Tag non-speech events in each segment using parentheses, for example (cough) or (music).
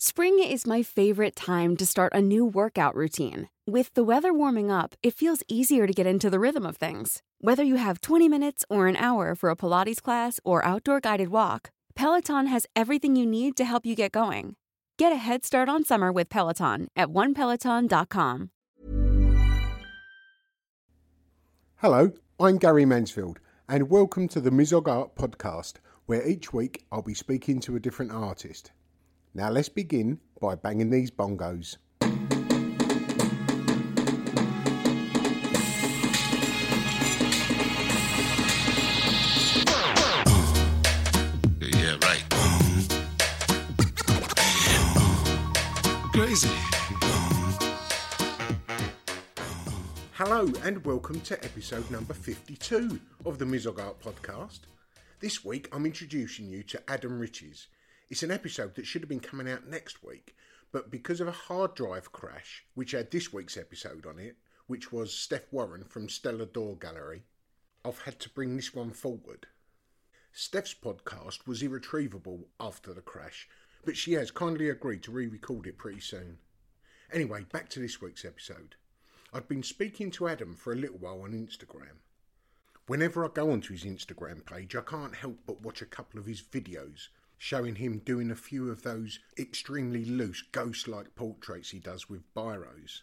Spring is my favorite time to start a new workout routine. With the weather warming up, it feels easier to get into the rhythm of things. Whether you have 20 minutes or an hour for a Pilates class or outdoor guided walk, Peloton has everything you need to help you get going. Get a head start on summer with Peloton at onepeloton.com. Hello, I'm Gary Mansfield, and welcome to the Mizog Art Podcast, where each week I'll be speaking to a different artist. Now let's begin by banging these bongos. Yeah, right. Crazy. Hello, and welcome to episode number 52 of the Mizog Art Podcast. This week I'm introducing you to Adam Riches. It's an episode that should have been coming out next week, but because of a hard drive crash, which had this week's episode on it, which was Steph Warren from Stellar Door Gallery, I've had to bring this one forward. Steph's podcast was irretrievable after the crash, but she has kindly agreed to re record it pretty soon. Anyway, back to this week's episode. I'd been speaking to Adam for a little while on Instagram. Whenever I go onto his Instagram page, I can't help but watch a couple of his videos showing him doing a few of those extremely loose, ghost like portraits he does with biros.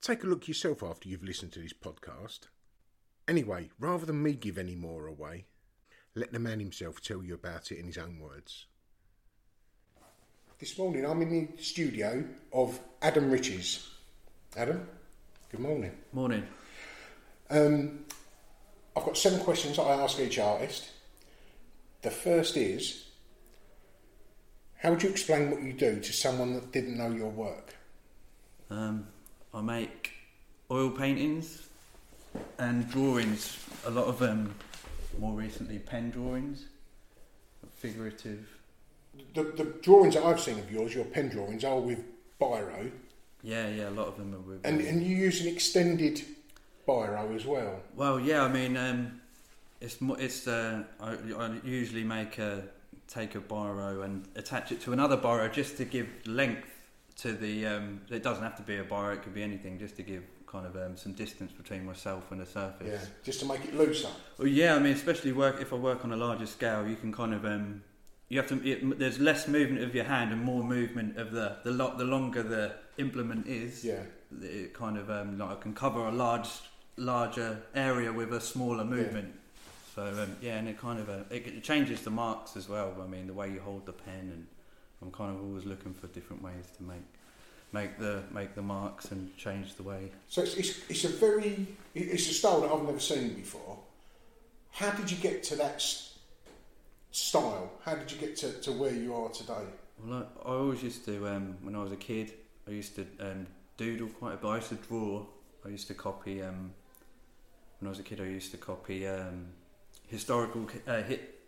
Take a look yourself after you've listened to this podcast. Anyway, rather than me give any more away, let the man himself tell you about it in his own words. This morning I'm in the studio of Adam Riches. Adam, good morning. Morning. Um, I've got seven questions that I ask each artist. The first is How would you explain what you do to someone that didn't know your work? Um, I make oil paintings and drawings. A lot of them, more recently pen drawings, figurative. The, the drawings that I've seen of yours, your pen drawings, are with biro, Yeah, yeah. A lot of them are with. and, and you use an extended biro as well. well, yeah. I mean, um, it's it's. Uh, I, I usually make a take a biro and attach it to another biro just to give length to the. Um, it doesn't have to be a biro; it could be anything, just to give kind of um, some distance between myself and the surface. Yeah, just to make it looser. Well, yeah, I mean, especially work if I work on a larger scale, you can kind of um, you have to. It, there's less movement of your hand and more movement of the the lot. The longer the implement is, Yeah. it kind of um, like I can cover a large larger area with a smaller movement. So um, yeah, and it kind of uh, it, changes the marks as well. I mean, the way you hold the pen, and I'm kind of always looking for different ways to make make the make the marks and change the way So it's, it's, it's a very, it's a style that I've never seen before. How did you get to that s- style? How did you get to, to where you are today? Well, I, I always used to, um, when I was a kid, I used to um, doodle quite a bit. I used to draw. I used to copy, um, when I was a kid, I used to copy um, historical uh, hit,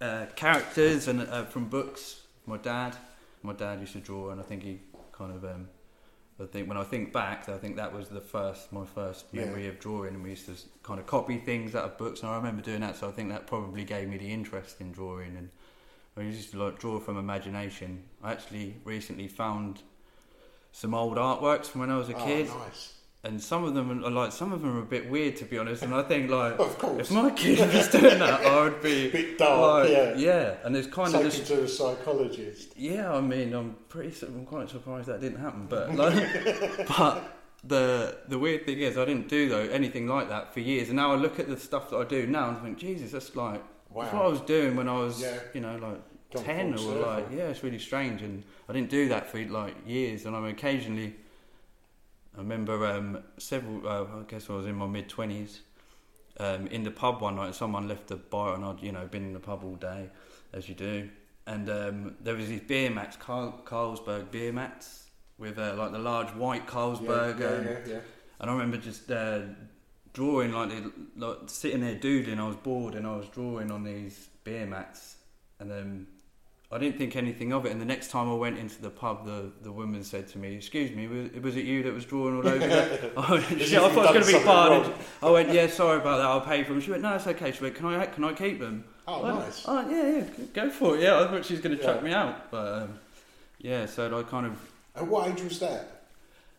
uh, characters and uh, from books. My dad, my dad used to draw, and I think he kind of, um, I think when I think back, I think that was the first, my first Yeah. memory of drawing, and we used to kind of copy things out of books, and I remember doing that. So I think that probably gave me the interest in drawing and. I used to like draw from imagination. I actually recently found some old artworks from when I was a Oh, kid, nice. And some of them are like some of them are a bit weird to be honest. And I think like, (laughs) Of course. if my kid was doing that, I would be a (laughs) Bit dark, like, yeah. yeah. And it's kind of this to a psychologist. yeah, I mean, I'm pretty, I'm quite surprised that didn't happen. But like, (laughs) but the the weird thing is, I didn't do though anything like that for years, and now I look at the stuff that I do now and think, Jesus, that's like that's what I was doing when I was, Yeah. you know, like Gone ten or circle. like, yeah, it's really strange, and I didn't do that for like years, and I'm occasionally. I remember um, several. Uh, I guess I was in my mid twenties. Um, in the pub one night, someone left the bar, and I'd you know been in the pub all day, as you do. And um, there was these beer mats, Carl, Carlsberg beer mats, with uh, like the large white Carlsberg. Yeah, um, yeah, yeah. And I remember just uh, drawing like, the, like sitting there doodling. I was bored, and I was drawing on these beer mats, and then I didn't think anything of it. And the next time I went into the pub, the, the woman said to me, "Excuse me, was, was it you that was drawing all over there?" (laughs) I went, "Shit, I thought it was going to be wrong. I went, "Yeah, sorry about that. I'll pay for them." She went, "No, it's okay." She went, "Can I can I keep them?" Oh, went, nice. Oh yeah, yeah, go for it. Yeah, I thought she was going to Yeah. chuck me out, but um, yeah. So I kind of At what age was that?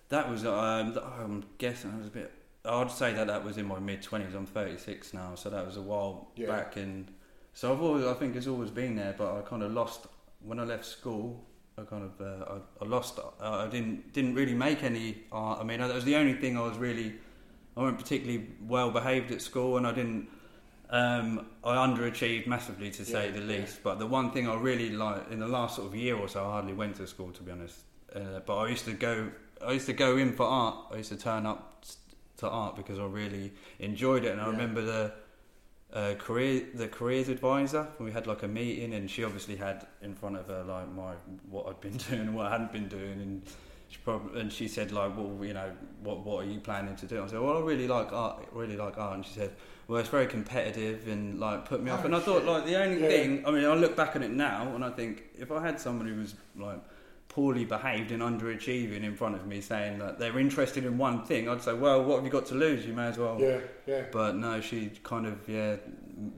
that was um, I'm guessing I was a bit. I'd say that that was in my mid twenties. I'm 36 now, so that was a while Yeah. back. And so I've always, I think, it's always been there. But I kind of lost when I left school. I kind of, uh, I, I lost. Uh, I didn't didn't really make any art. I mean, that was the only thing I was really. I wasn't particularly well behaved at school, and I didn't. Um, I underachieved massively, to say Yeah, the yeah. least. But the one thing I really like in the last sort of year or so, I hardly went to school, to be honest. Uh, but I used to go. I used to go in for art. I used to turn up to art because I really enjoyed it. And I Yeah. remember the uh, career, the careers advisor. We had like a meeting, and she obviously had in front of her like my what I'd been (laughs) doing and what I hadn't been doing, and she probably and she said like, well, you know, what what are you planning to do? I said, well, I really like art. Really like art, and she said. Well, it's very competitive and like put me off. Oh, And I thought like the only Yeah. thing I mean, I look back on it now and I think if I had someone who was like poorly behaved and underachieving in front of me saying that they're interested in one thing, I'd say, well, what have you got to lose? You may as well. Yeah, yeah. But no, she kind of yeah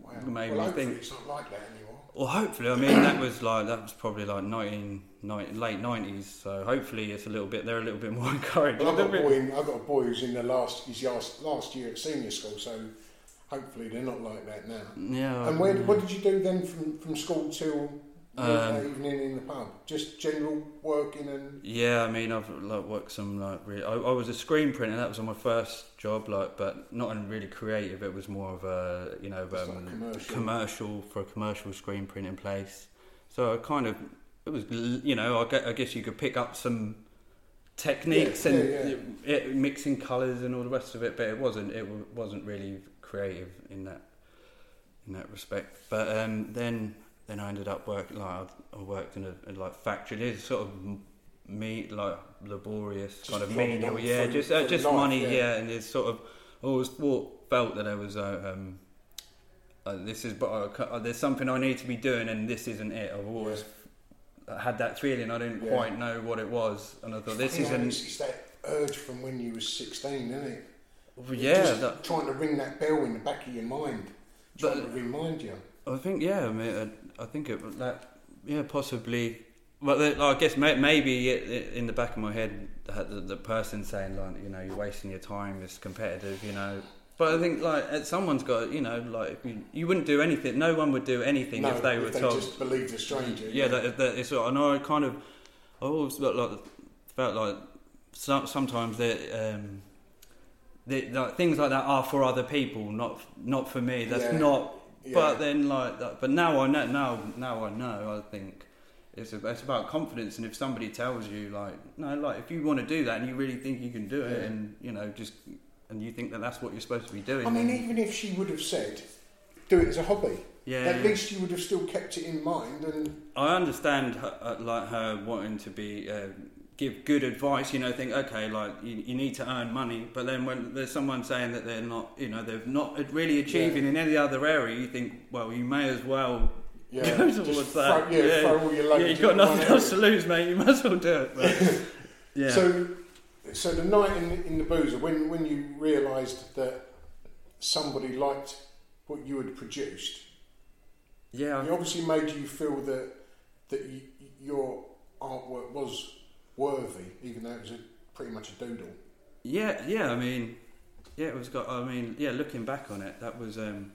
Wow. made well, me think. it's not like that anymore. Well, hopefully, I mean that was like that was probably like 19, 19 late nineties. So hopefully, it's a little bit. They're a little bit more (laughs) encouraged. Well, I've got a boy. In, I've got a boy who's in the last his last, last year at senior school, so hopefully they're not like that now. Yeah. and where, what did you do then from, from school till Um, evening in the pub? Just general working and Yeah, I mean, I've like worked some like really. I, I was a screen printer. That was on my first job, like, but not in really creative. It was more of a you know um, like commercial. commercial for a commercial screen printing place. So I kind of it was you know I gue- I guess you could pick up some techniques Yeah, and yeah, It, it- mixing colours and all the rest of it, but it wasn't it wasn't really creative in that in that respect. But um, then then I ended up working like I- worked in a, in like factory. It's sort of m- me like laborious Just kind of menial, yeah, for- just uh, just life, money, yeah. yeah. And it's sort of I always thought felt that I was a. Um, uh, this is, but uh, there's something I need to be doing, and this isn't it. I've always had that feeling. I didn't Yeah. quite know what it was, and I thought this know, isn't. It's, that urge from when you was sixteen, isn't it? Yeah, Just that, trying to ring that bell in the back of your mind, But- trying to remind you. I think yeah. I mean, uh, I think it that yeah possibly. Well, I guess maybe in the back of my head, the, person saying like, you know, you're wasting your time. It's competitive, you know. But I think like someone's got, you know, like you, you wouldn't do anything. No one would do anything No, if they were they told. just believe the stranger. Yeah, that, that it's. I know. I kind of. I always felt like felt like some, sometimes that um, like, things like that are for other people, not not for me. That's Yeah. not. Yeah. But then like that. But now I know. Now now I know. I think. It's, a, it's about confidence, and if somebody tells you, like, no, like, if you want to do that and you really think you can do it, Yeah. and you know, just, and you think that that's what you're supposed to be doing, I mean, then- even if she would have said, "Do it as a hobby," Yeah, at yeah. least you would have still kept it in mind. And I understand her, uh, like her wanting to be uh, give good advice. You know, think okay, like you, you need to earn money, but then when there's someone saying that they're not, you know, they're not really achieving Yeah. in any other area, you think, well, you may as well. Yeah, (laughs) go towards throw- that. yeah, throw yeah, you've got nothing else to lose, mate. You (laughs) might as well do it. But, (laughs) yeah. so, so the night in, in the boozer, when when you realised that somebody liked what you had produced, yeah, it obviously made you feel that that you, your artwork was worthy, even though it was a, pretty much a doodle. Yeah, yeah. I mean, yeah, it was got. I mean, yeah. Looking back on it, that was. Um,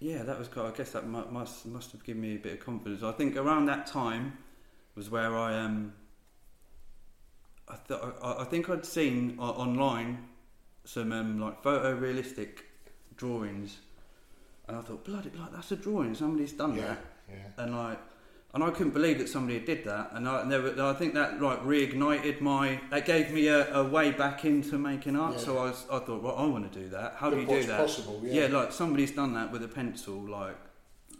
yeah, that was. I guess that mu- must must have given me a bit of confidence. I think around that time was where I um. I th- I, I think I'd seen o- online some um, like photorealistic drawings, and I thought, bloody, like that's a drawing. Somebody's done Yeah, that, yeah. and like. And I couldn't believe that somebody did that, and I, and were, I think that like reignited my, that gave me a, a way back into making art. Yeah. So I, was, I thought, well, I want to do that. How do you do that? possible, yeah. like somebody's done that with a pencil. Like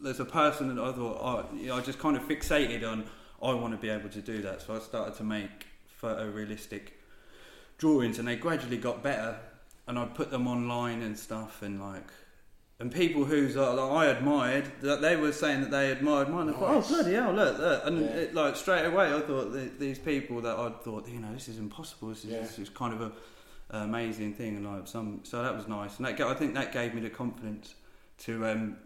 there's a person that I thought, oh, you know, I just kind of fixated on. I want to be able to do that, so I started to make photorealistic drawings, and they gradually got better. And I'd put them online and stuff, and like, and people who's uh, like, I admired, that they were saying that they admired mine. I thought, Nice. oh bloody hell, look, look. and Yeah. it, like straight away, I thought th- these people that I thought, you know, this is impossible. This is, Yeah. this is kind of a uh, amazing thing, and like some, so that was nice, and that I think that gave me the confidence to um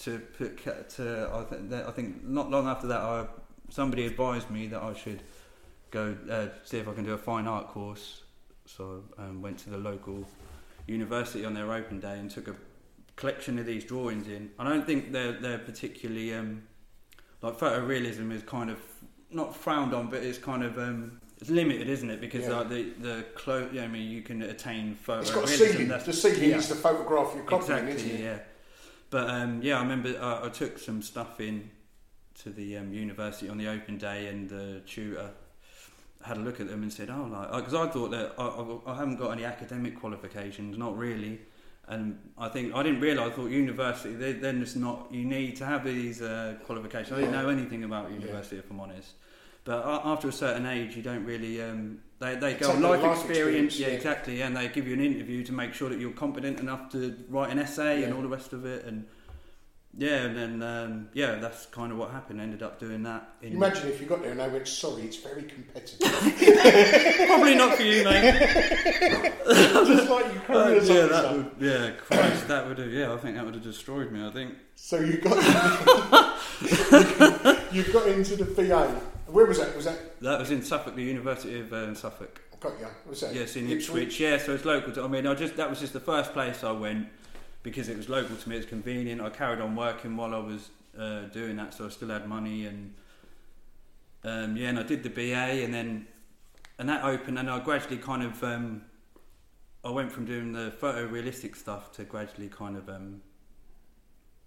to put to I think that, I think not long after that, I somebody advised me that I should go uh, see if I can do a fine art course. So I um, went to the local university on their open day and took a collection of these drawings in. I don't think they're they're particularly um, like photorealism is kind of not frowned on, but it's kind of um, it's limited, isn't it? Because Yeah. like the the clo- yeah, I mean, you can attain photorealism. It's got that's- The ceiling yeah. is the photograph you're copying, exactly, isn't it? yeah. But um, yeah, I remember uh, I took some stuff in to the um, university on the open day, and the tutor had a look at them and said, "Oh, like," because I thought that I, I, I haven't got any academic qualifications, not really." And I think I didn't realise. I thought university, they, then it's not. You need to have these uh, qualifications. I didn't know anything about university, if I'm honest. But after a certain age, you don't really. Um, they they go life, life experience, experience, yeah, yeah. exactly, and they give you an interview to make sure that you're competent enough to write an essay and all the rest of it, and yeah, and then um, yeah, that's kind of what happened. Ended up doing that. In, Imagine if you got there and they went, sorry, it's very competitive. (laughs) Probably not for you, mate. (laughs) Just like you career's yeah, that would, yeah, Christ, that would have, yeah, I think that would have destroyed me. I think. So you got (laughs) you got into the BA. Where was that? Was that That was in Suffolk, the University of um, Suffolk. got you? Was that Yes, in Ipswich. Yeah, so it's local. To, I mean, I just that was just the first place I went because it was local to me. It's convenient. I carried on working while I was uh, doing that, so I still had money and um, yeah, and I did the BA and then and that opened, and I gradually kind of um, I went from doing the photorealistic stuff to gradually kind of um,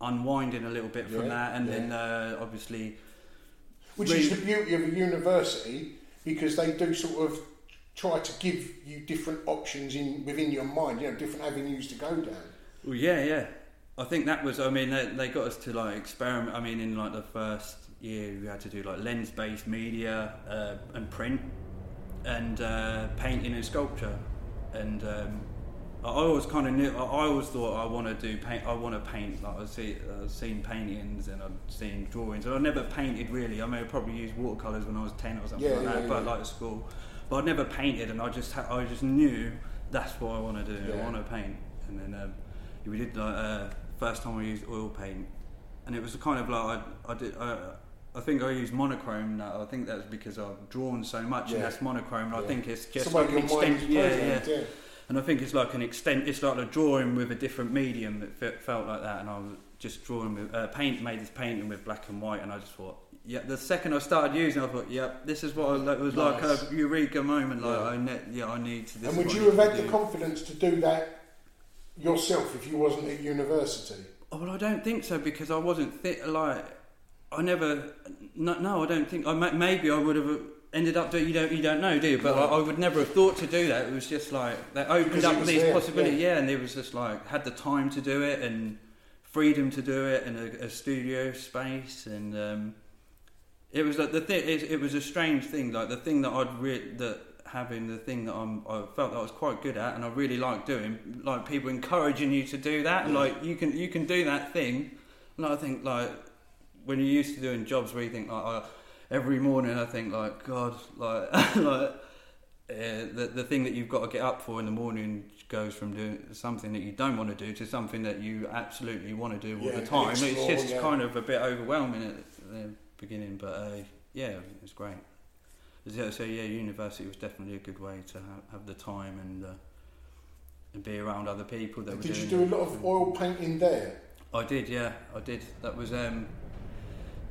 unwinding a little bit from that, and yeah. then uh, obviously Which is the beauty of a university because they do sort of try to give you different options in within your mind, you know, different avenues to go down. Well, yeah, yeah. I think that was. I mean, they, they got us to like experiment. I mean, in like the first year, we had to do like lens-based media uh, and print, and uh, painting and sculpture. And um, I always kind of knew. I I always thought I want to do paint. I want to paint. Like I've seen, I've seen paintings and I've seen drawings. And I never painted really. I may have probably used watercolors when I was ten or something Yeah, like yeah, that. But yeah. like at school, but I'd never painted, and I just ha- I just knew that's what I want to do. I want to paint, and then. Um, we did like uh, first time we used oil paint, and it was kind of like I, I did. Uh, I think I used monochrome now. I think that's because I've drawn so much, Yeah. and that's monochrome. And I think it's just like an extent. Yeah, yeah. yeah. And I think it's like an extent. It's like a drawing with a different medium. It fe- felt like that, and I was just drawing with uh, paint. Made this painting with black and white, and I just thought. Yeah, the second I started using, I thought, "Yep, this is what I, it was Nice. like a eureka moment. Like, Yeah. I ne- yeah, I need to. This and would you have had the do. confidence to do that yourself if you wasn't at university? Oh, well, I don't think so because I wasn't like I never. No, no, I don't think. I maybe I would have ended up doing. You don't. You don't know, do you? But I, I would never have thought to do that. It was just like they opened Because up these there, possibilities. yeah. Yeah. and it was just like had the time to do it and freedom to do it and a, a studio space and. Um, it was like the thing. It, it was a strange thing. Like the thing that I'd re- that having the thing that I'm, I felt that I was quite good at, and I really like doing. Like people encouraging you to do that. Like you can you can do that thing. And I think like when you're used to doing jobs where you think like uh, every morning, I think like God, like (laughs) like. Uh, the the thing that you've got to get up for in the morning goes from doing something that you don't want to do to something that you absolutely want to do all Yeah, the time. It's explore, just yeah. kind of a bit overwhelming at the beginning, but uh, yeah, it was great. Yeah, so yeah, university was definitely a good way to have, have the time and uh, and be around other people that were Did you do a lot of oil painting there? I did, yeah, I did. That was, um,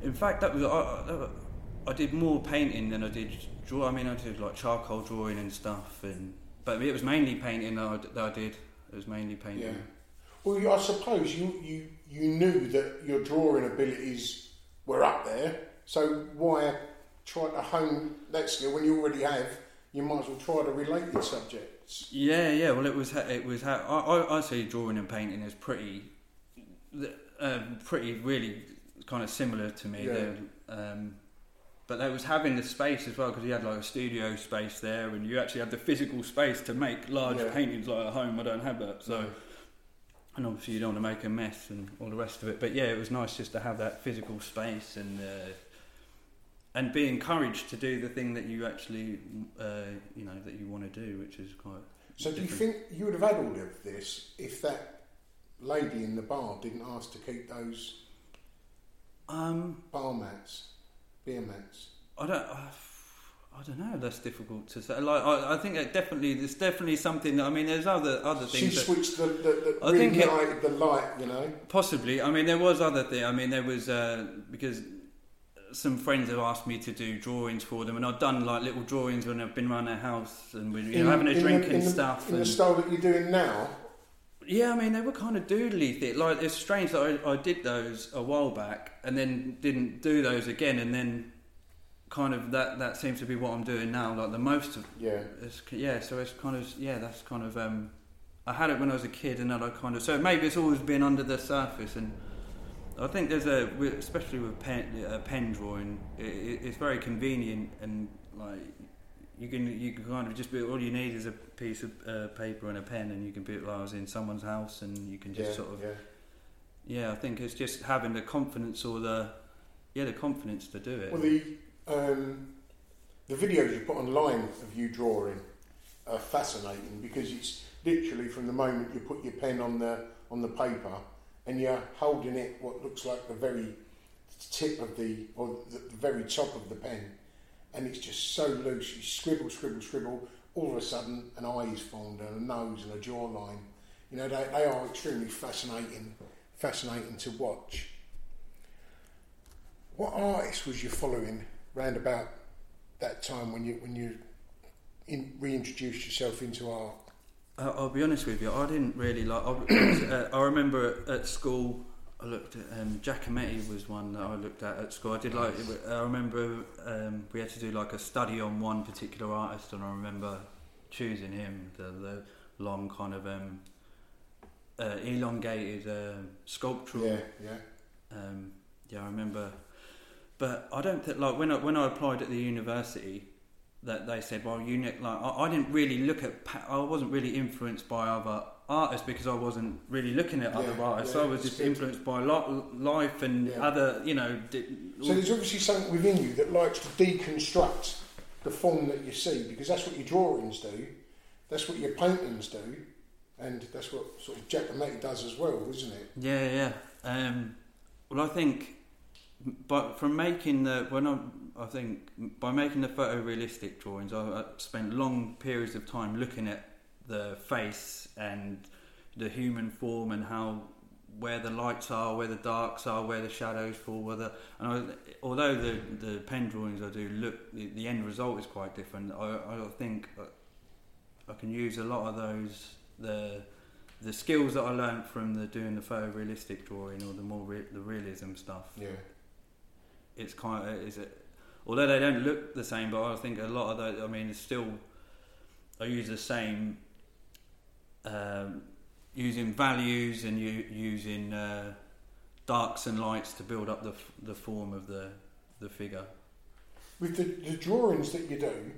in fact, that was I, I, I did more painting than I did draw. I mean, I did like charcoal drawing and stuff, and but it was mainly painting that I, that I did. It was mainly painting. Yeah. Well, I suppose you, you, you knew that your drawing abilities were up there, so why try to hone that skill when you already have? You might as well try to relate the related subjects. Yeah, yeah. Well, it was it was. I, I I see drawing and painting is pretty, um, pretty really kind of similar to me. Yeah. They're, Um, but that was having the space as well because you had like a studio space there, and you actually had the physical space to make large Yeah. paintings like at home. I don't have that, so. No. And obviously, you don't want to make a mess and all the rest of it. But yeah, it was nice just to have that physical space and uh, and be encouraged to do the thing that you actually, uh, you know, that you want to do, which is quite. So, do you think you would have had all of this if that lady in the bar didn't ask to keep those Um, bar mats, beer mats? I don't. I, I don't know. That's difficult to say. Like, I, I think that definitely, there's definitely something. That, I mean, there's other other She things. that, switched the, the, the I think it- the light, you know. Possibly. I mean, there was other thing. I mean, there was uh, because some friends have asked me to do drawings for them, and I've done like little drawings when I've been around their house and we're you know, having a in drink the, and in the, stuff. In the style that you're doing now, Yeah, I mean they were kind of doodly thing. Like it's strange that I, I did those a while back and then didn't do those again, and then kind of that that seems to be what I'm doing now. Like the most of yeah. it's, yeah, so it's kind of yeah, that's kind of um, I had it when I was a kid, and then I kind of so maybe it's always been under the surface, and I think there's a especially with pen uh, pen drawing, it, it, it's very convenient and like you can you can kind of just be all you need is a piece of uh, paper and a pen, and you can be like I was in someone's house, and you can just yeah, sort of yeah. yeah, I think it's just having the confidence or the yeah the confidence to do it. Well, the um, the videos you put online of you drawing are fascinating because it's literally from the moment you put your pen on the on the paper and you're holding it what looks like the very tip of the or the, the very top of the pen, and it's just so loose. You scribble, scribble, scribble. All of a sudden, an eye is formed and a nose and a jawline. You know, they, they are extremely fascinating, fascinating to watch. What artist was you following round about that time when you when you in, reintroduced yourself into art? I- I'll be honest with you. I didn't really like. I, uh, (coughs) I remember at, at school, I looked at um, Giacometti was one that I looked at at school. I did like. I remember um, we had to do like a study on one particular artist, and I remember choosing him. The, the long kind of um, uh, elongated uh, sculptural. Yeah, yeah. Um, yeah, I remember. But I don't think like when I when I applied at the university, that they said, well, you ne- like I, I didn't really look at. I wasn't really influenced by other artists because I wasn't really looking at other artists. yeah, I was just good. influenced by life and Yeah. other, you know. Di- So there's obviously something within you that likes to deconstruct the form that you see because that's what your drawings do, that's what your paintings do, and that's what sort of Giacometti does as well, isn't it? Yeah, yeah. Um, well, I think, but from making the when I, I think by making the photorealistic drawings, I, I spent long periods of time looking at the face and the human form and how where the lights are, where the darks are, where the shadows fall, whether and I, although the the pen drawings I do look, the, the end result is quite different. I, I think I can use a lot of those the the skills that I learnt from the doing the photorealistic drawing or the more re- the realism stuff. Yeah. It's kind of is it, although they don't look the same, but I think a lot of those. I mean, it's still I use the same um, using values and using uh, darks and lights to build up the the form of the the figure. With the, the drawings that you do,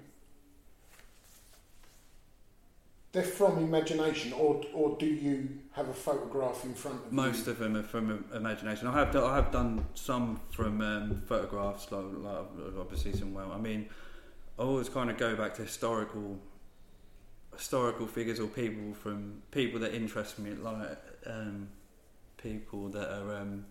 they're from imagination, or or do you have a photograph in front of Most you? of them are from imagination. I have done, I have done some from um, photographs, like, like obviously some well. I mean, I always kind of go back to historical historical figures or people from people that interest me, like um, people that are um,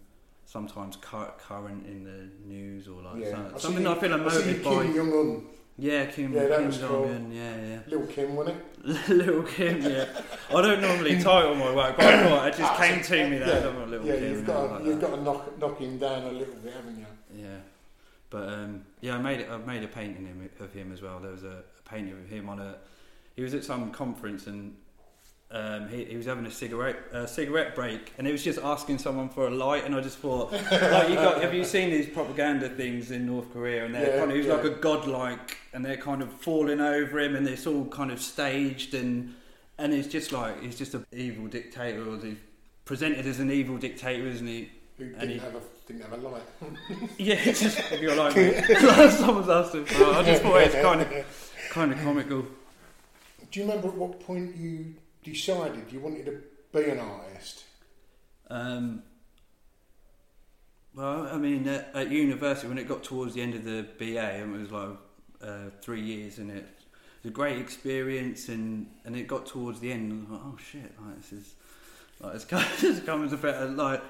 sometimes current in the news or like Yeah. some- I see something I feel I see you emoted by. Kim Jong Un Yeah, Kim. Yeah, that Kim was cool. Jong-un, Yeah, yeah. (laughs) Little Kim, wasn't it? (laughs) Little Kim, yeah. I don't normally title my work, but I thought it just Ah, came to me that yeah, little yeah, Kim. you've got like to, you've that. got to knock knock him down a little bit, haven't you? Yeah, but um, yeah, I made. I made a painting of him as well. There was a, a painting of him on a. He was at some conference and um, he, he was having a cigarette uh, cigarette break, and he was just asking someone for a light. And I just thought, (laughs) like, you got have you seen these propaganda things in North Korea? And they're Yeah, kind of, he was yeah. like a godlike, and they're kind of falling over him, and it's all kind of staged, and and it's just like he's just an evil dictator, or he's presented as an evil dictator, isn't he? Who And didn't he- have a didn't have a light. (laughs) Yeah, it's just if you're like me. (laughs) someone's asked him. I just thought it's kind of kind of comical. Do you remember at what point you decided you wanted to be an artist? Um, well, I mean, at, at university when it got towards the end of the BA, and it was like uh, three years and it. Was a great experience, and, and it got towards the end. And I was like, oh shit, like this is like it's coming, coming to better like.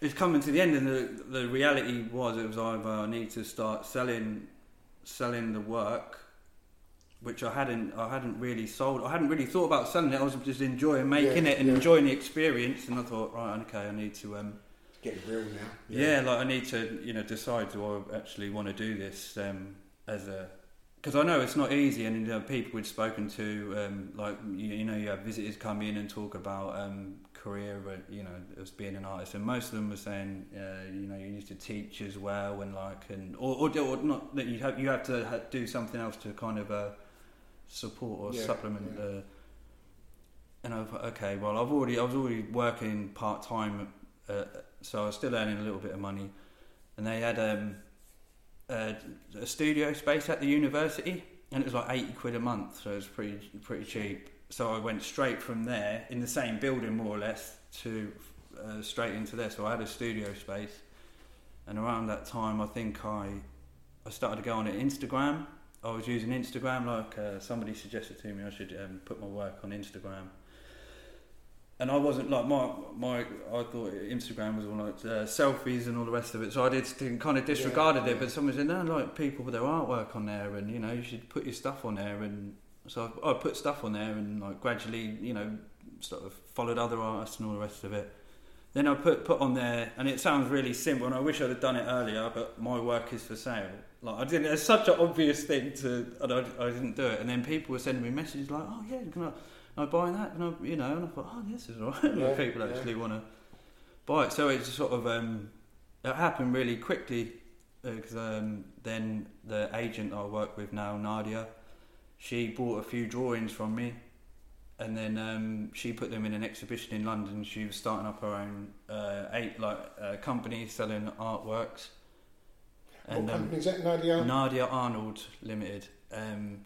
It's coming to the end, and the the reality was it was either I need to start selling selling the work, which I hadn't I hadn't really sold. I hadn't really thought about selling it. I was just enjoying making Yeah, it and yeah. enjoying the experience. And I thought, right, okay, I need to um, Getting real now. yeah. like I need to, you know, decide do I actually want to do this um, as a because I know it's not easy, and you know, people we'd spoken to, um, like you, you know, you have visitors come in and talk about um, career, uh, you know, as being an artist, and most of them were saying, uh, you know, you need to teach as well, and like, and or, or, or not that you have you have to ha- do something else to kind of uh, support or Yeah, supplement. yeah. Uh, and I thought, okay, well, I've already I was already working part time, uh, so I was still earning a little bit of money, and they had um, a, a studio space at the university, and it was like eighty quid a month, so it was pretty pretty cheap. So I went straight from there in the same building, more or less, to uh, straight into there. So I had a studio space, and around that time, I think I I started to go on Instagram. I was using Instagram, like uh, somebody suggested to me I should um, put my work on Instagram. And I wasn't like my my. I thought Instagram was all like uh, selfies and all the rest of it. So I did kind of disregarded Yeah, it. But someone said, "No, like people with their artwork on there, and you know, you should put your stuff on there." And so I, I put stuff on there, and like gradually, you know, sort of followed other artists and all the rest of it. Then I put put on there, and it sounds really simple, and I wish I'd have done it earlier. But my work is for sale. Like I didn't. It's such an obvious thing to, and I, I didn't do it. And then people were sending me messages like, "Oh yeah, can I, can I buy that?" And I, you know, and I thought, "Oh, this is alright." (laughs) Yeah, people yeah. actually want to buy it. So it's sort of um, it happened really quickly because um, then the agent I work with now, Nadia, she bought a few drawings from me, and then um, she put them in an exhibition in London. She was starting up her own uh, eight like uh, company selling artworks. what um, company is that, Nadia? Nadia Arnold Limited. Um,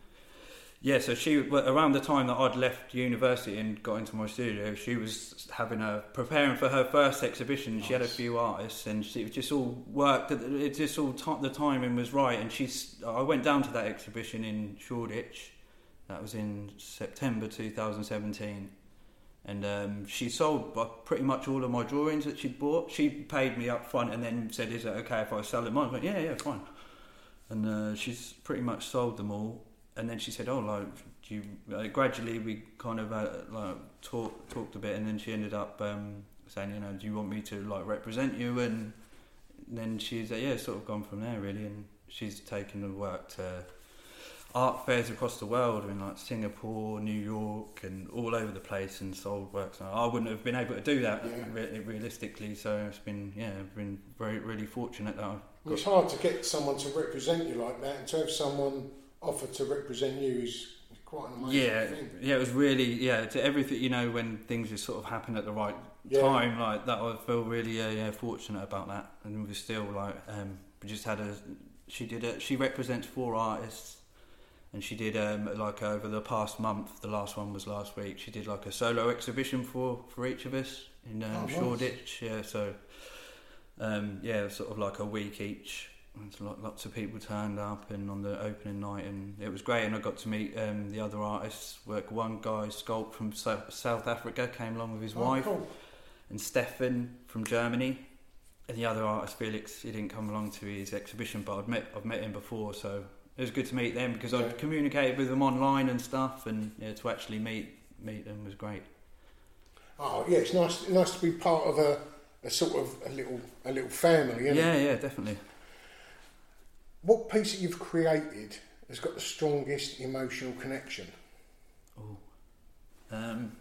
yeah, so she around the time that I'd left university and got into my studio, she was having a preparing for her first exhibition. She had a few artists, and she, it just all worked. It just all the timing was right. And she's I went down to that exhibition in Shoreditch. That was in September 2017. And um, she sold pretty much all of my drawings that she'd bought. She paid me up front and then said, "Is it okay if I sell them?" I went, "Yeah, yeah, fine." And uh, she's pretty much sold them all. And then she said, "Oh, like, you?" Uh, gradually, we kind of uh, like talked talked a bit, and then she ended up um, saying, "You know, do you want me to like represent you?" And then she's uh, yeah, sort of gone from there really, and she's taken the work to art fairs across the world, in like Singapore, New York, and all over the place, and sold works. I wouldn't have been able to do that Yeah. re- realistically. So it's been yeah, I've been very really fortunate that I've It's hard to get someone to represent you like that, and to have someone offer to represent you is quite an amazing yeah, thing. yeah, it was really yeah to everything. You know, when things just sort of happen at the right Yeah. time, like that, I feel really uh, yeah fortunate about that. And we're still like um, we just had a she did a she represents four artists. And she did um, like over the past month. The last one was last week. She did like a solo exhibition for, for each of us in um, Oh, nice. Shoreditch. Yeah, so um, yeah, sort of like a week each. Lots of people turned up and on the opening night, and it was great. And I got to meet um, the other artists. Work one guy, Sculpt from Sou- South Africa, came along with his Oh, wife, cool. and Stefan from Germany. And the other artist, Felix, he didn't come along to his exhibition, but I'd met I've met him before, so it was good to meet them because. I communicated with them online and stuff, and yeah, to actually meet meet them was great. Oh yeah, it's nice nice to be part of a, a sort of a little a little family. Isn't Yeah, it? yeah, definitely. What piece that you've created has got the strongest emotional connection? Um,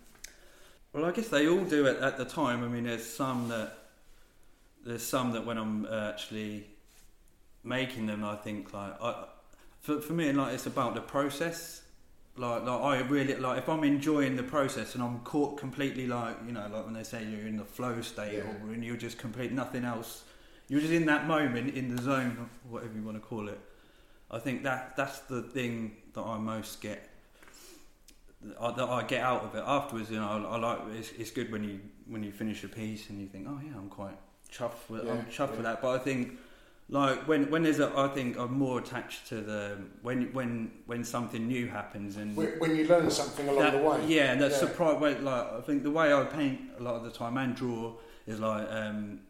well, I guess they all do it at the time. I mean, there's some that there's some that when I'm uh, actually making them, I think like I, for for me, like it's about the process. Like, like I really like if I'm enjoying the process and I'm caught completely like you know like when they say you're in the flow state Yeah. or when you're just complete nothing else, you're just in that moment in the zone, whatever you want to call it. I think that that's the thing that I most get that I get out of it afterwards. You know, I, I like it's, it's good when you when you finish a piece and you think, oh yeah, I'm quite chuffed with I'm Yeah, chuffed with that. But I think like when when there's a, I think I'm more attached to the when when when something new happens and When, when you learn something along that- the way. Yeah, and that Yeah. surprise way. Like I think the way I paint a lot of the time and draw is like um,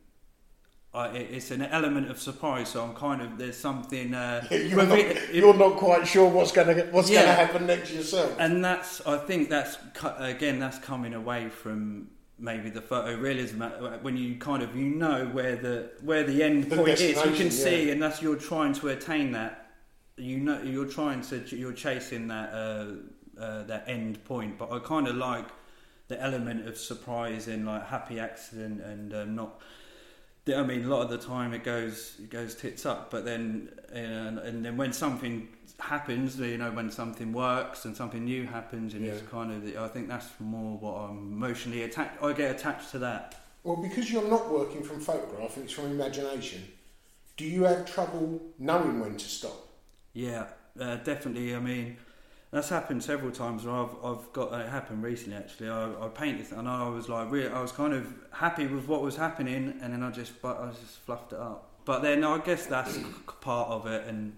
I, it, it's an element of surprise. So I'm kind of there's something. Uh, (laughs) You're, not, it- you're not quite sure what's going to what's going to happen next yourself. and that's I think that's again that's coming away from maybe the photorealism uh, when you kind of you know where the where the end The point is. You can see yeah. and that's you're trying to attain that. You know you're trying to you're chasing that uh, uh, that end point. But I kind of like the element of surprise and like happy accident and um, not I mean, a lot of the time it goes it goes tits up, but then and, and then when something happens, you know, when something works and something new happens, and it's kind of I think that's more what I'm emotionally attached. I get attached to that. Well, because you're not working from photograph and it's from imagination, do you have trouble knowing when to stop? Yeah, uh, definitely. I mean, that's happened several times. Where I've I've got it happened recently. Actually, I, I painted and I was like, really, I was kind of happy with what was happening, and then I just but I just fluffed it up. But then I guess that's part of it, and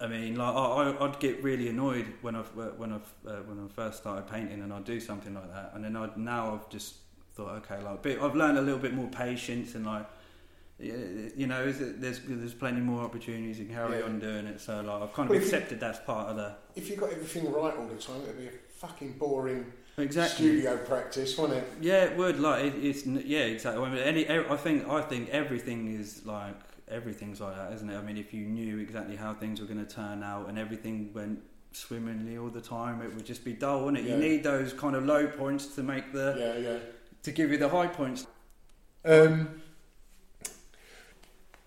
I mean, like I, I'd get really annoyed when I've when I uh, when I first started painting, and I'd do something like that, and then I now I've just thought, okay, like, I've learned a little bit more patience, and like, you know, it, there's there's plenty more opportunities you can carry Yeah. on doing it. So like, I've kind Well, of you- accepted that's part of the If you got everything right all the time, it'd be a fucking boring exactly. studio practice, wouldn't it? Yeah, it would. Like it, it's yeah, exactly. I mean, any, I think I think everything is like everything's like that, isn't it? I mean, if you knew exactly how things were going to turn out and everything went swimmingly all the time, it would just be dull, wouldn't it? Yeah. You need those kind of low points to make the Yeah, yeah. to give you the high points. Um,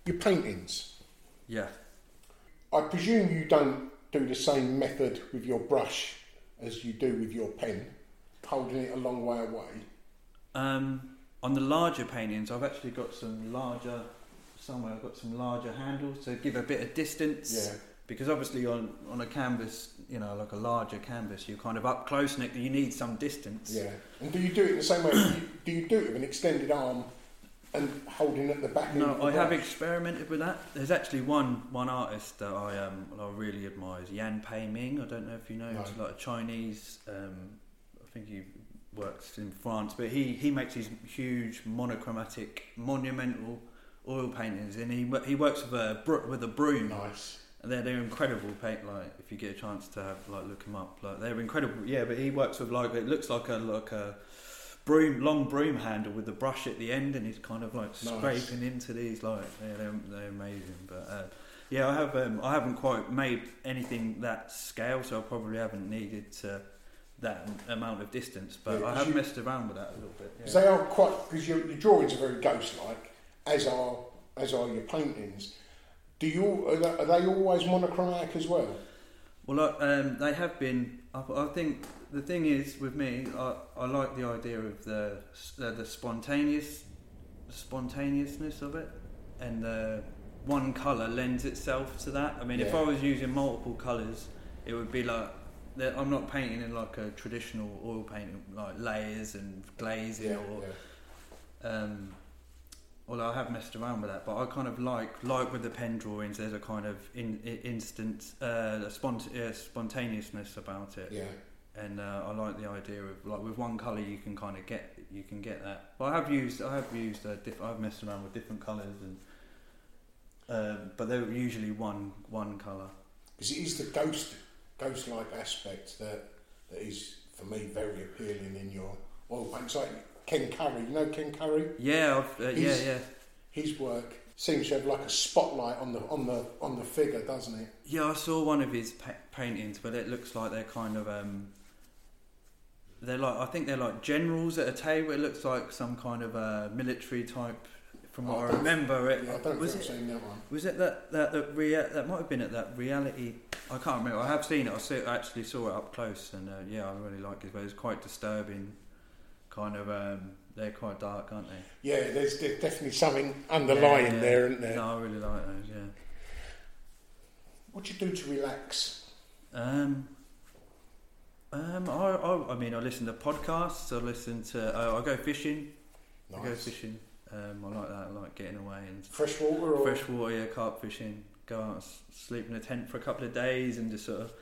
your paintings. Yeah. I presume you don't do the same method with your brush as you do with your pen, holding it a long way away. Um, on the larger paintings, I've actually got some larger. Somewhere I've got some larger handles to give a bit of distance. Yeah. Because obviously on on a canvas, you know, like a larger canvas, you're kind of up close and it, you need some distance. Yeah. And do you do it in the same way? do you do it with an extended arm and holding at the back? No, the I have brush? experimented with that. There's actually one one artist that I um I really admire is Yan Pei Ming. I don't know if you know. No. He's like a Chinese. Um, I think he works in France, but he he makes these huge monochromatic, monumental oil paintings, and he he works with a bro- with a broom. Nice. And they're, they're incredible paint. Like if you get a chance to have like look them up, like they're incredible. Yeah, but he works with like it looks like a like a broom long broom handle with the brush at the end, and he's kind of like Nice. scraping into these. Like yeah, they're they're amazing. But uh, yeah, I have um, I haven't quite made anything that scale, so I probably haven't needed to that amount of distance. But Yeah, I have you- messed around with that a little bit. Yeah. they are quite because your, your drawings are very ghost-like, as are as are your paintings. Do you are they, are they always monochromatic as well? Well, um, they have been. I, I think the thing is with me, I, I like the idea of the uh, the spontaneous spontaneousness of it, and the one color lends itself to that. I mean, if I was using multiple colors, it would be like. I'm not painting in like a traditional oil painting, like layers and glazing or. Um, although I have messed around with that, but I kind of like like with the pen drawings. There's a kind of in, instant uh, a spont- uh, spontaneousness about it, yeah. And uh, I like the idea of like with one color you can kind of get you can get that. But I have used I have used uh, diff- I've messed around with different colors and. Um, but they're usually one one color. because it is the ghost ghost like aspect that that is for me very appealing in your oil paints. Like Ken Currie, you know Ken Currie. Yeah, I've, uh, yeah, yeah. His work seems to have like a spotlight on the on the on the figure, doesn't it? Yeah, I saw one of his pa- paintings, but it looks like they're kind of um, they're like I think they're like generals at a table. It looks like some kind of uh, military type. From what I I remember, it Yeah, I don't was think it seen that one. was it that that that, rea- that might have been at that reality. I can't remember. I have seen it. I, see, I actually saw it up close, and uh, yeah, I really like it. But it's quite disturbing. Kind of, um, they're quite dark, aren't they? Yeah, there's, there's definitely something underlying Yeah, yeah. there, isn't there? No, I really like those. Yeah. What do you do to relax? Um, um, I, I, I mean, I listen to podcasts. I listen to. Uh, I go fishing. I go fishing. Um, I like that. I like getting away and Fresh water or fresh water, yeah, carp fishing. Go out, sleep in a tent for a couple of days, and just sort of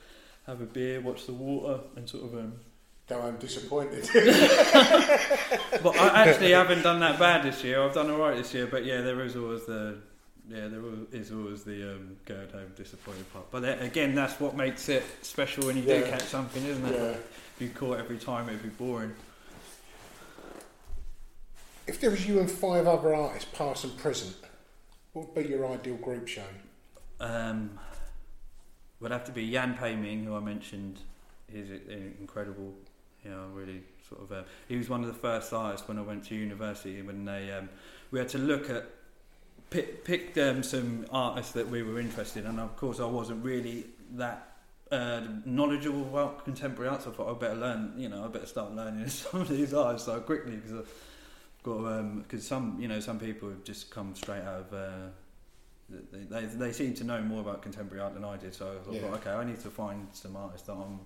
have a beer, watch the water, and sort of. Um, go home disappointed? (laughs) (laughs) but I actually haven't done that bad this year. I've done all right this year, but yeah, there is always the. Yeah, there is always the um, going home disappointed part. But then, again, that's what makes it special when you do catch something, isn't it? yeah. If you caught every time, it'd be boring. If there was you and five other artists, past and present, what would be your ideal group show? Um, would have to be Yan Pei-Ming, who I mentioned. He's incredible. You know, really sort of. Uh, he was one of the first artists when I went to university. When they, um, we had to look at pick, pick um, some artists that we were interested in, and of course I wasn't really that. Uh, knowledgeable about contemporary art, so I thought I better learn. You know, I better start learning (laughs) some of these artists so quickly because I've got because some you know some people have just come straight out of uh, they, they, they seem to know more about contemporary art than I did. So I thought, Yeah. well, okay, I need to find some artist that I'm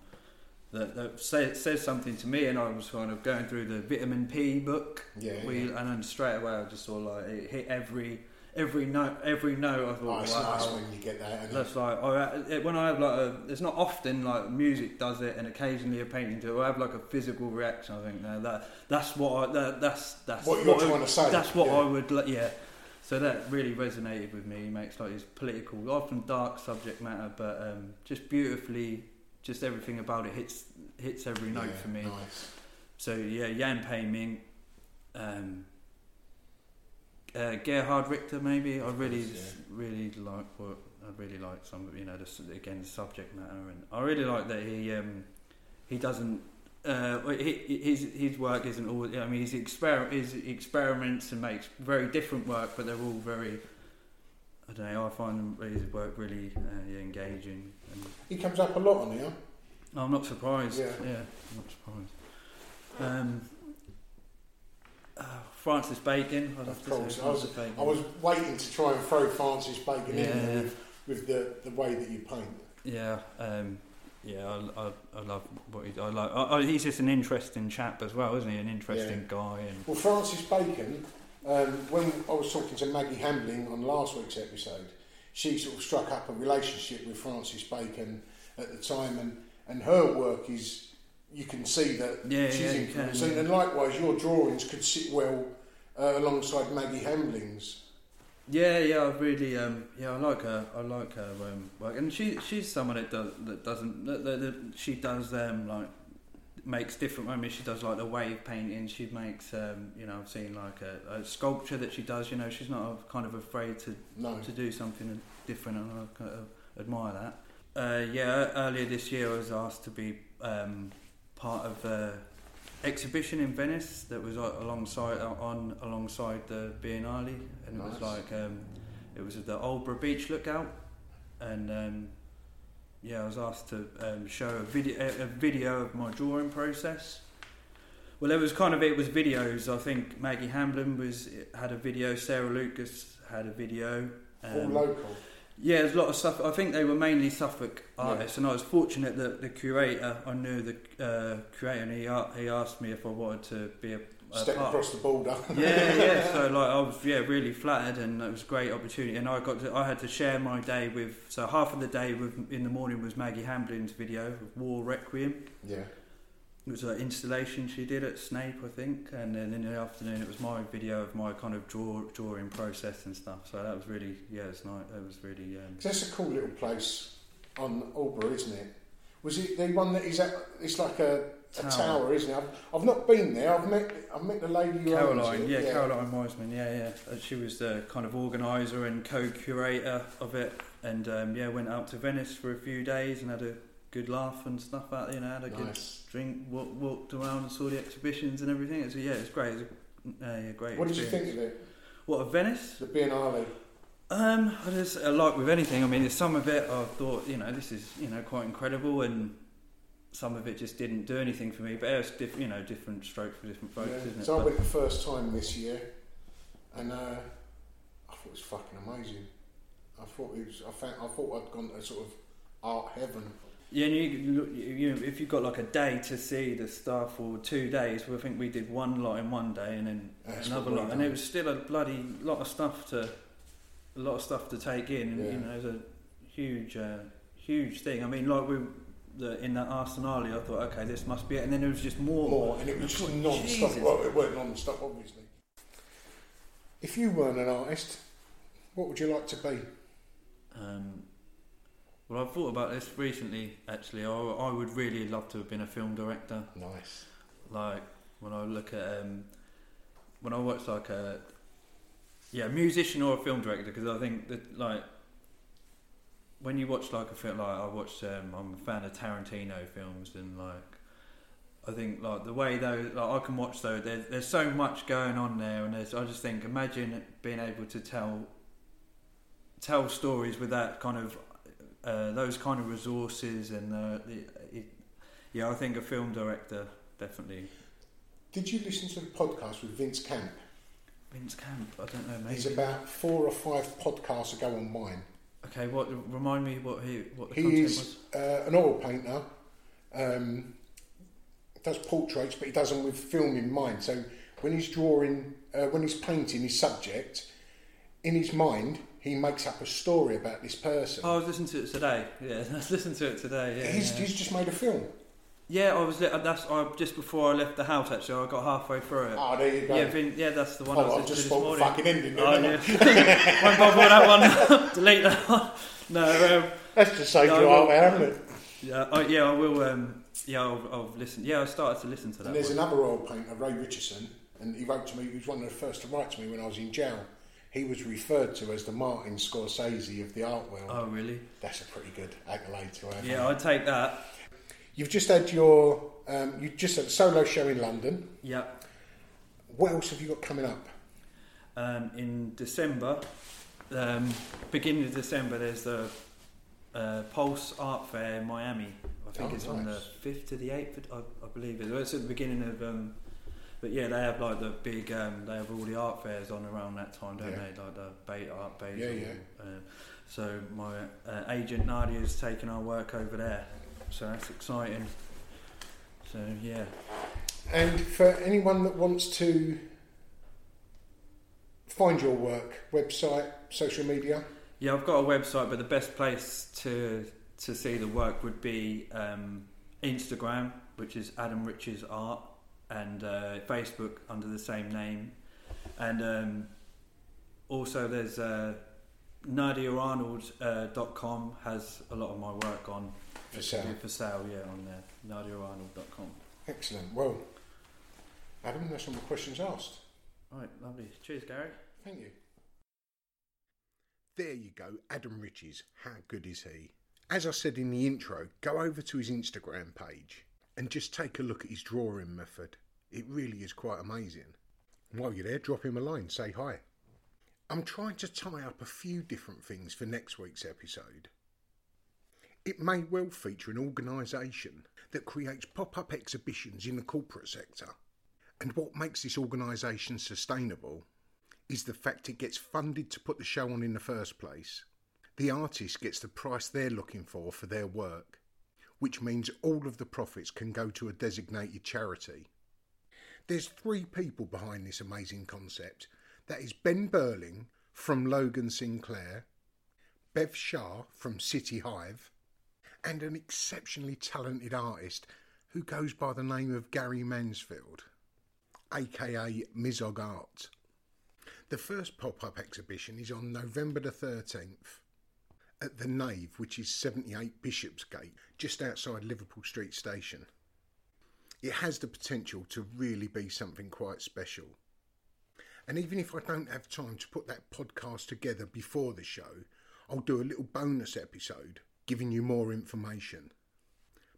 that, that say, says something to me. And I was kind of going through the vitamin P book, Yeah, we, and then straight away I just saw like it hit every every note every note. I Oh, thought, it's wow. nice when you get that. That's like I, it, when I have like a. It's not often like music does it, and occasionally a painting do. it. I have like a physical reaction. I think no, that that's what I, that, that's that's What you're I- trying to say, That's what yeah. I would like. Yeah. So that really resonated with me. He makes like his political, often dark subject matter, but um, just beautifully, just everything about it hits hits every note Yeah, for me. Nice. So yeah, Yan Pei-Ming, um, uh, Gerhard Richter maybe. I really, yeah. really like what I really like some of you know the, again the subject matter, and I really like that he um, he doesn't. Uh, he, his his work isn't all. I mean, he's exper- his experiments and makes very different work, but they're all very. I don't know. I find his work really uh, yeah, engaging, and He comes up a lot on here. I'm not surprised. Yeah. Yeah, I'm not surprised. Um, uh, Francis Bacon. I'd Of course, I was, Bacon. I was waiting to try and throw Francis Bacon in Yeah. with, with the, the way that you paint. Yeah, um, yeah. I, I, I love what he. I like. I, he's just an interesting chap as well, isn't he? An interesting guy. And Well, Francis Bacon, um, when I was talking to Maggie Hambling on last week's episode, she sort of struck up a relationship with Francis Bacon at the time, and, and her work is, you can see that Yeah, she's yeah, you can, yeah. and likewise your drawings could sit well uh, alongside Maggie Hambling's. yeah, yeah. I really, um, yeah. I like her. I like her um, work, and she she's someone that does that doesn't that, that, that she does um like makes different. I mean, she does like the wave painting. She makes um, you know I've seen like a, a sculpture that she does. You know, she's not uh, kind of afraid to No. to do something different, and I kind of admire that. Uh, yeah, earlier this year I was asked to be um, part of the exhibition in Venice that was uh, alongside on alongside the Biennale, and it was like um, it was at the Aldeburgh Beach Lookout, and um, yeah, I was asked to um, show a video a, a video of my drawing process. Well, it was kind of it was videos. I think Maggie Hambling was had a video. Sarah Lucas had a video. All um, local. Yeah, there's a lot of stuff. I think they were mainly Suffolk Yeah. artists, and I was fortunate that the curator, I knew the uh, curator, and he, he asked me if I wanted to be a, Step across the border. (laughs) yeah, yeah. (laughs) So like, I was yeah really flattered, and it was a great opportunity. And I got to, I had to share my day with. So half of the day with in the morning was Maggie Hambling's video of War Requiem. yeah. It was an installation she did at Snape, I think, and then in the afternoon it was my video of my kind of draw drawing process and stuff. So that was really yeah, it's nice. That was really um, that's a cool little place on Aldeburgh, isn't it? Was it the one that is at? It's like a, a tower. Tower. isn't it? I've, I've not been there. I've met I've met the lady Caroline, it. yeah, Caroline Wiseman, yeah, yeah. Uh, She was the kind of organizer and co-curator of it, and um, yeah, went out to Venice for a few days and had a good laugh and stuff. Out, you know, had a Nice. good drink, walk, walked around and saw the exhibitions and everything. So yeah, it's great. It was a uh, yeah, great. What did you experience. think of it? What of Venice? The Biennale. Um, I just uh, like with anything. I mean, there's some of it I thought, you know, this is you know quite incredible, and some of it just didn't do anything for me. But it's diff- you know different strokes for different folks, Yeah. isn't it? So I But- went the first time this year, and uh, I thought it was fucking amazing. I thought it was. I found. I thought I'd gone to sort of art heaven. Yeah, and you, you, you if you've got like a day to see the stuff or two days, well, I think we did one lot in one day and then That's another lot, and it was still a bloody lot of stuff to, a lot of stuff to take in. And, Yeah. You know, it was a huge, uh, huge thing. I mean, like we, the, in that Arsenal, I thought, okay, this must be it, and then there was just more. More, and it was just (laughs) non-stop. Well, it weren't non-stop, obviously. If you weren't an artist, what would you like to be? Um, well, I've thought about this recently. Actually, I, I would really love to have been a film director. Nice. like when I look at um, when I watch like a yeah musician or a film director because I think that like when you watch like a film like I watched um, I'm a fan of Tarantino films and like I think like the way though like I can watch though there's there's so much going on there and there's I just think imagine being able to tell tell stories with that kind of uh, those kind of resources and uh, the, it, yeah I think a film director definitely Did you listen to the podcast with Vince Camp? Vince Camp. I don't know. Maybe. He's about four or five podcasts ago on mine. okay. What remind me what he what the He is uh, an oil painter. Um, does portraits, but he does them with film in mind. So when he's drawing, uh, when he's painting his subject, in his mind, he makes up a story about this person. Oh, I was listening to it today. Yeah, (laughs) I was listening to it today. Yeah, he's, yeah. he's just made a film. yeah. I was. That's I, just before I left the house. Actually, I got halfway through it. Oh, there you go. yeah, Vin, yeah, that's the one. I Oh, was I've listening just to spoiled this the morning. fucking ending. there, Oh I? yeah. (laughs) Won't bother that one. (laughs) Delete that one. No. Um, That's just No, you there, haven't it? yeah. I, yeah. I will. Um, yeah. I'll, I'll listen. Yeah. I started to listen to that. And there's one. another oil painter, Ray Richardson, and he wrote to me. He was one of the first to write to me when I was in jail. He was referred to as the Martin Scorsese of the art world. Oh really? That's a pretty good accolade to have. Yeah. I'd take that. You've just had your, um, you just had a solo show in London. Yeah. What else have you got coming up? um, in December, um, beginning of December, there's the uh, Pulse Art Fair in Miami. I think Oh, it's on the fifth to the eighth, I, I believe it. It's at the beginning of. But yeah, they have like the big. Um, they have all the art fairs on around that time, don't Yeah. they? Like the Bait Art Basel. Yeah, yeah. Uh, so my uh, agent Nadia's taken our work over there, so that's exciting. So yeah, And for anyone that wants to find your work, website, social media, Yeah, I've got a website, but the best place to to see the work would be um, Instagram, which is Adam Riches Art, and uh, Facebook under the same name, and um, also there's uh, NadiaArnold.com uh, has a lot of my work on For sale. for sale, yeah, on there. NadiaArnold.com. excellent. Well, Adam, that's all the questions asked. Right, lovely. Cheers, Gary. Thank you. There you go, Adam Riches. How good is he? As I said in the intro, go over to his Instagram page and just take a look at his drawing method. It really is quite amazing. While you're there, drop him a line, say hi. I'm trying to tie up a few different things for next week's episode. It may well feature an organisation that creates pop up exhibitions in the corporate sector. And what makes this organisation sustainable is the fact it gets funded to put the show on in the first place. The artist gets the price they're looking for for their work, which means all of the profits can go to a designated charity. There's three people behind this amazing concept. That is Ben Burling from Logan Sinclair, Bev Shah from City Hive, and an exceptionally talented artist who goes by the name of Gary Mansfield, aka Mizog Art. The first pop up exhibition is on November the 13th at the Nave, which is 78 Bishopsgate, just outside Liverpool Street Station. It has the potential to really be something quite special. And even if I don't have time to put that podcast together before the show, I'll do a little bonus episode giving you more information.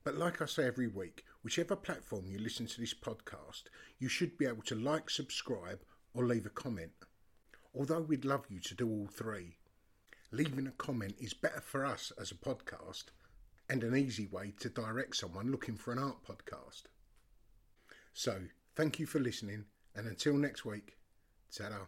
But like I say every week, whichever platform you listen to this podcast, you should be able to like, subscribe, or leave a comment. Although we'd love you to do all three. Leaving a comment is better for us as a podcast and an easy way to direct someone looking for an art podcast. So, thank you for listening, and until next week, ta